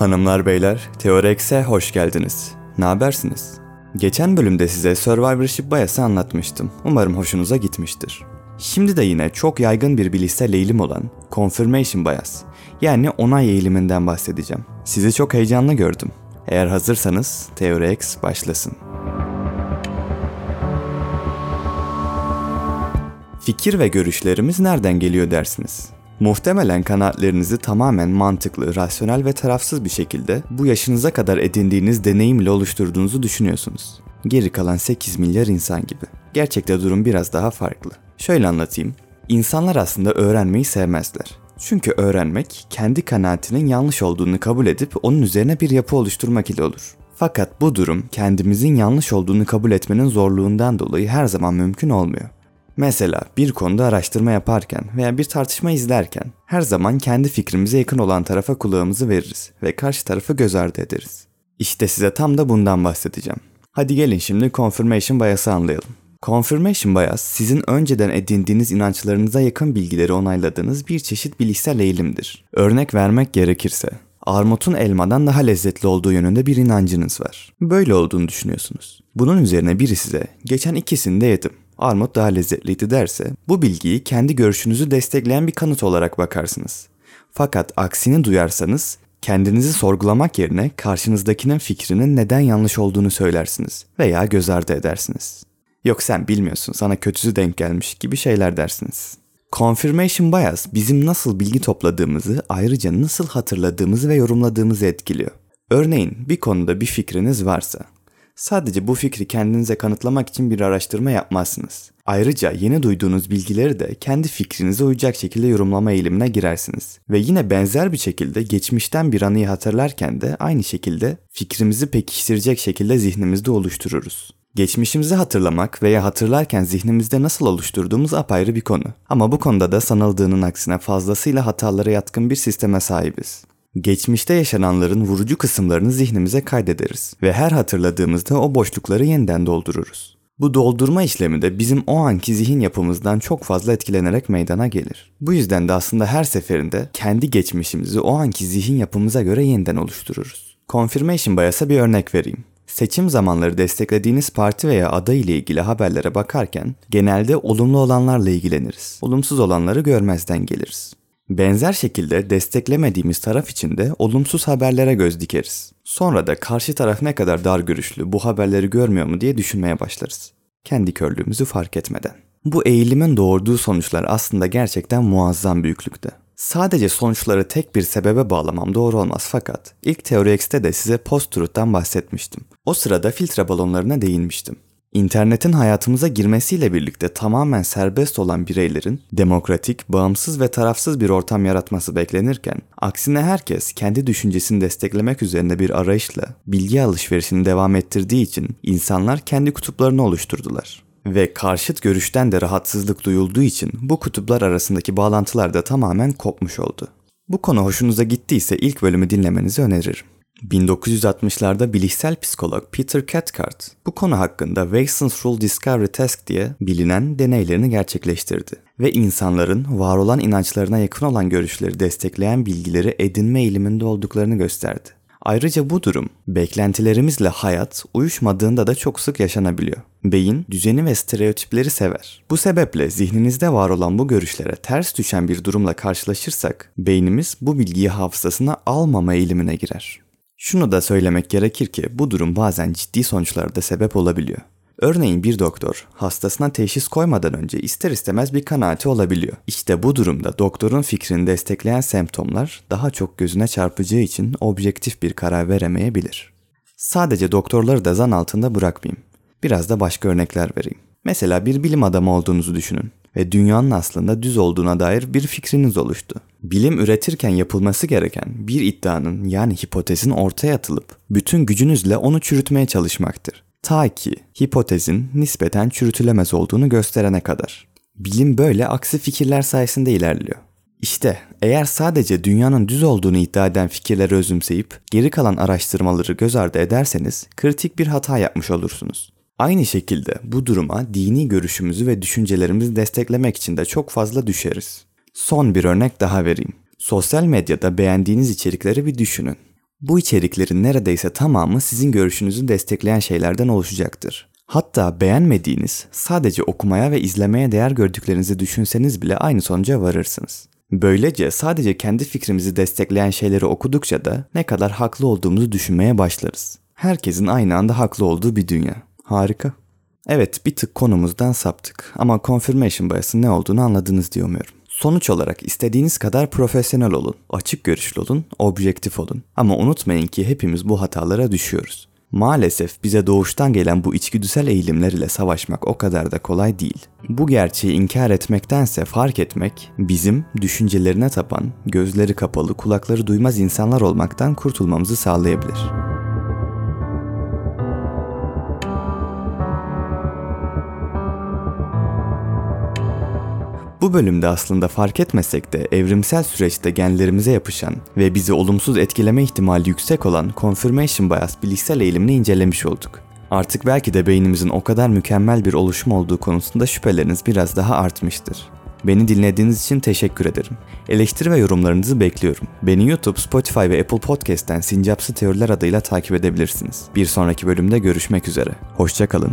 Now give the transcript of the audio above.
Hanımlar beyler, Teorex'e hoş geldiniz. Ne habersiniz? Geçen bölümde size Survivorship Bias'ı anlatmıştım. Umarım hoşunuza gitmiştir. Şimdi de yine çok yaygın bir bilişsel eğilim olan Confirmation Bias, yani onay eğiliminden bahsedeceğim. Sizi çok heyecanlı gördüm. Eğer hazırsanız Teorex başlasın. Fikir ve görüşlerimiz nereden geliyor dersiniz? Muhtemelen kanaatlerinizi tamamen mantıklı, rasyonel ve tarafsız bir şekilde bu yaşınıza kadar edindiğiniz deneyimle oluşturduğunuzu düşünüyorsunuz. Geri kalan 8 milyar insan gibi. Gerçekte durum biraz daha farklı. Şöyle anlatayım. İnsanlar aslında öğrenmeyi sevmezler. Çünkü öğrenmek kendi kanaatinin yanlış olduğunu kabul edip onun üzerine bir yapı oluşturmak ile olur. Fakat bu durum kendimizin yanlış olduğunu kabul etmenin zorluğundan dolayı her zaman mümkün olmuyor. Mesela bir konuda araştırma yaparken veya bir tartışma izlerken her zaman kendi fikrimize yakın olan tarafa kulağımızı veririz ve karşı tarafı göz ardı ederiz. İşte size tam da bundan bahsedeceğim. Hadi gelin şimdi confirmation bias'ı anlayalım. Confirmation bias sizin önceden edindiğiniz inançlarınıza yakın bilgileri onayladığınız bir çeşit bilişsel eğilimdir. Örnek vermek gerekirse armutun elmadan daha lezzetli olduğu yönünde bir inancınız var. Böyle olduğunu düşünüyorsunuz. Bunun üzerine biri size geçen ikisini yedim armut daha lezzetliydi derse bu bilgiyi kendi görüşünüzü destekleyen bir kanıt olarak bakarsınız. Fakat aksini duyarsanız kendinizi sorgulamak yerine karşınızdakinin fikrinin neden yanlış olduğunu söylersiniz veya göz ardı edersiniz. Yok sen bilmiyorsun sana kötüsü denk gelmiş gibi şeyler dersiniz. Confirmation bias bizim nasıl bilgi topladığımızı ayrıca nasıl hatırladığımızı ve yorumladığımızı etkiliyor. Örneğin bir konuda bir fikriniz varsa Sadece bu fikri kendinize kanıtlamak için bir araştırma yapmazsınız. Ayrıca yeni duyduğunuz bilgileri de kendi fikrinize uyacak şekilde yorumlama eğilimine girersiniz. Ve yine benzer bir şekilde geçmişten bir anıyı hatırlarken de aynı şekilde fikrimizi pekiştirecek şekilde zihnimizde oluştururuz. Geçmişimizi hatırlamak veya hatırlarken zihnimizde nasıl oluşturduğumuz apayrı bir konu. Ama bu konuda da sanıldığının aksine fazlasıyla hatalara yatkın bir sisteme sahibiz. Geçmişte yaşananların vurucu kısımlarını zihnimize kaydederiz ve her hatırladığımızda o boşlukları yeniden doldururuz. Bu doldurma işlemi de bizim o anki zihin yapımızdan çok fazla etkilenerek meydana gelir. Bu yüzden de aslında her seferinde kendi geçmişimizi o anki zihin yapımıza göre yeniden oluştururuz. Confirmation bias'a bir örnek vereyim. Seçim zamanları desteklediğiniz parti veya aday ile ilgili haberlere bakarken genelde olumlu olanlarla ilgileniriz. Olumsuz olanları görmezden geliriz. Benzer şekilde desteklemediğimiz taraf için de olumsuz haberlere göz dikeriz. Sonra da karşı taraf ne kadar dar görüşlü bu haberleri görmüyor mu diye düşünmeye başlarız. Kendi körlüğümüzü fark etmeden. Bu eğilimin doğurduğu sonuçlar aslında gerçekten muazzam büyüklükte. Sadece sonuçları tek bir sebebe bağlamam doğru olmaz fakat ilk Teori X'te de size post-truth'tan bahsetmiştim. O sırada filtre balonlarına değinmiştim. İnternetin hayatımıza girmesiyle birlikte tamamen serbest olan bireylerin demokratik, bağımsız ve tarafsız bir ortam yaratması beklenirken, aksine herkes kendi düşüncesini desteklemek üzerine bir arayışla bilgi alışverişini devam ettirdiği için insanlar kendi kutuplarını oluşturdular. Ve karşıt görüşten de rahatsızlık duyulduğu için bu kutuplar arasındaki bağlantılar da tamamen kopmuş oldu. Bu konu hoşunuza gittiyse ilk bölümü dinlemenizi öneririm. 1960'larda bilişsel psikolog Peter Cathcart bu konu hakkında Watson's Rule Discovery Task diye bilinen deneylerini gerçekleştirdi ve insanların var olan inançlarına yakın olan görüşleri destekleyen bilgileri edinme eğiliminde olduklarını gösterdi. Ayrıca bu durum beklentilerimizle hayat uyuşmadığında da çok sık yaşanabiliyor. Beyin düzeni ve stereotipleri sever. Bu sebeple zihninizde var olan bu görüşlere ters düşen bir durumla karşılaşırsak beynimiz bu bilgiyi hafızasına almama eğilimine girer. Şunu da söylemek gerekir ki bu durum bazen ciddi sonuçlara da sebep olabiliyor. Örneğin bir doktor hastasına teşhis koymadan önce ister istemez bir kanaati olabiliyor. İşte bu durumda doktorun fikrini destekleyen semptomlar daha çok gözüne çarpacağı için objektif bir karar veremeyebilir. Sadece doktorları da zan altında bırakmayayım. Biraz da başka örnekler vereyim. Mesela bir bilim adamı olduğunuzu düşünün ve dünyanın aslında düz olduğuna dair bir fikriniz oluştu. Bilim üretirken yapılması gereken bir iddianın yani hipotezin ortaya atılıp bütün gücünüzle onu çürütmeye çalışmaktır. Ta ki hipotezin nispeten çürütülemez olduğunu gösterene kadar. Bilim böyle aksi fikirler sayesinde ilerliyor. İşte eğer sadece dünyanın düz olduğunu iddia eden fikirleri özümseyip geri kalan araştırmaları göz ardı ederseniz kritik bir hata yapmış olursunuz. Aynı şekilde bu duruma dini görüşümüzü ve düşüncelerimizi desteklemek için de çok fazla düşeriz. Son bir örnek daha vereyim. Sosyal medyada beğendiğiniz içerikleri bir düşünün. Bu içeriklerin neredeyse tamamı sizin görüşünüzü destekleyen şeylerden oluşacaktır. Hatta beğenmediğiniz, sadece okumaya ve izlemeye değer gördüklerinizi düşünseniz bile aynı sonuca varırsınız. Böylece sadece kendi fikrimizi destekleyen şeyleri okudukça da ne kadar haklı olduğumuzu düşünmeye başlarız. Herkesin aynı anda haklı olduğu bir dünya. Harika. Evet bir tık konumuzdan saptık ama confirmation bias'ın ne olduğunu anladınız diye umuyorum. Sonuç olarak istediğiniz kadar profesyonel olun, açık görüşlü olun, objektif olun. Ama unutmayın ki hepimiz bu hatalara düşüyoruz. Maalesef bize doğuştan gelen bu içgüdüsel eğilimler ile savaşmak o kadar da kolay değil. Bu gerçeği inkar etmektense fark etmek, bizim düşüncelerine tapan, gözleri kapalı, kulakları duymaz insanlar olmaktan kurtulmamızı sağlayabilir. Bu bölümde aslında fark etmesek de evrimsel süreçte genlerimize yapışan ve bizi olumsuz etkileme ihtimali yüksek olan confirmation bias bilişsel eğilimini incelemiş olduk. Artık belki de beynimizin o kadar mükemmel bir oluşum olduğu konusunda şüpheleriniz biraz daha artmıştır. Beni dinlediğiniz için teşekkür ederim. Eleştiri ve yorumlarınızı bekliyorum. Beni YouTube, Spotify ve Apple Podcast'ten Sincapsı Teoriler adıyla takip edebilirsiniz. Bir sonraki bölümde görüşmek üzere. Hoşçakalın.